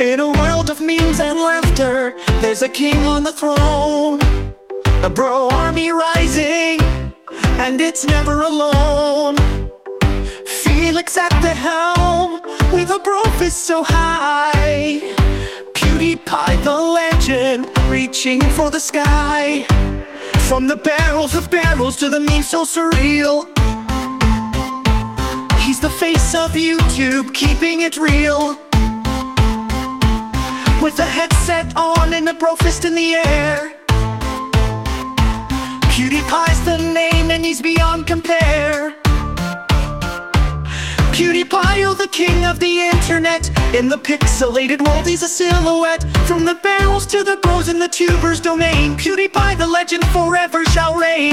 In a world of memes and laughter, there's a king on the throne. A bro army rising, and it's never alone. Felix at the helm, with a bro fist so high. PewDiePie the legend, reaching for the sky. From the barrels of barrels to the memes so surreal. He's the face of YouTube, keeping it real. With a headset on and a bro fist in the air. PewDiePie's the name and he's beyond compare. PewDiePie, oh the king of the internet In the pixelated world he's a silhouette From the barrels to the bros in the tubers domain PewDiePie the legend forever shall reign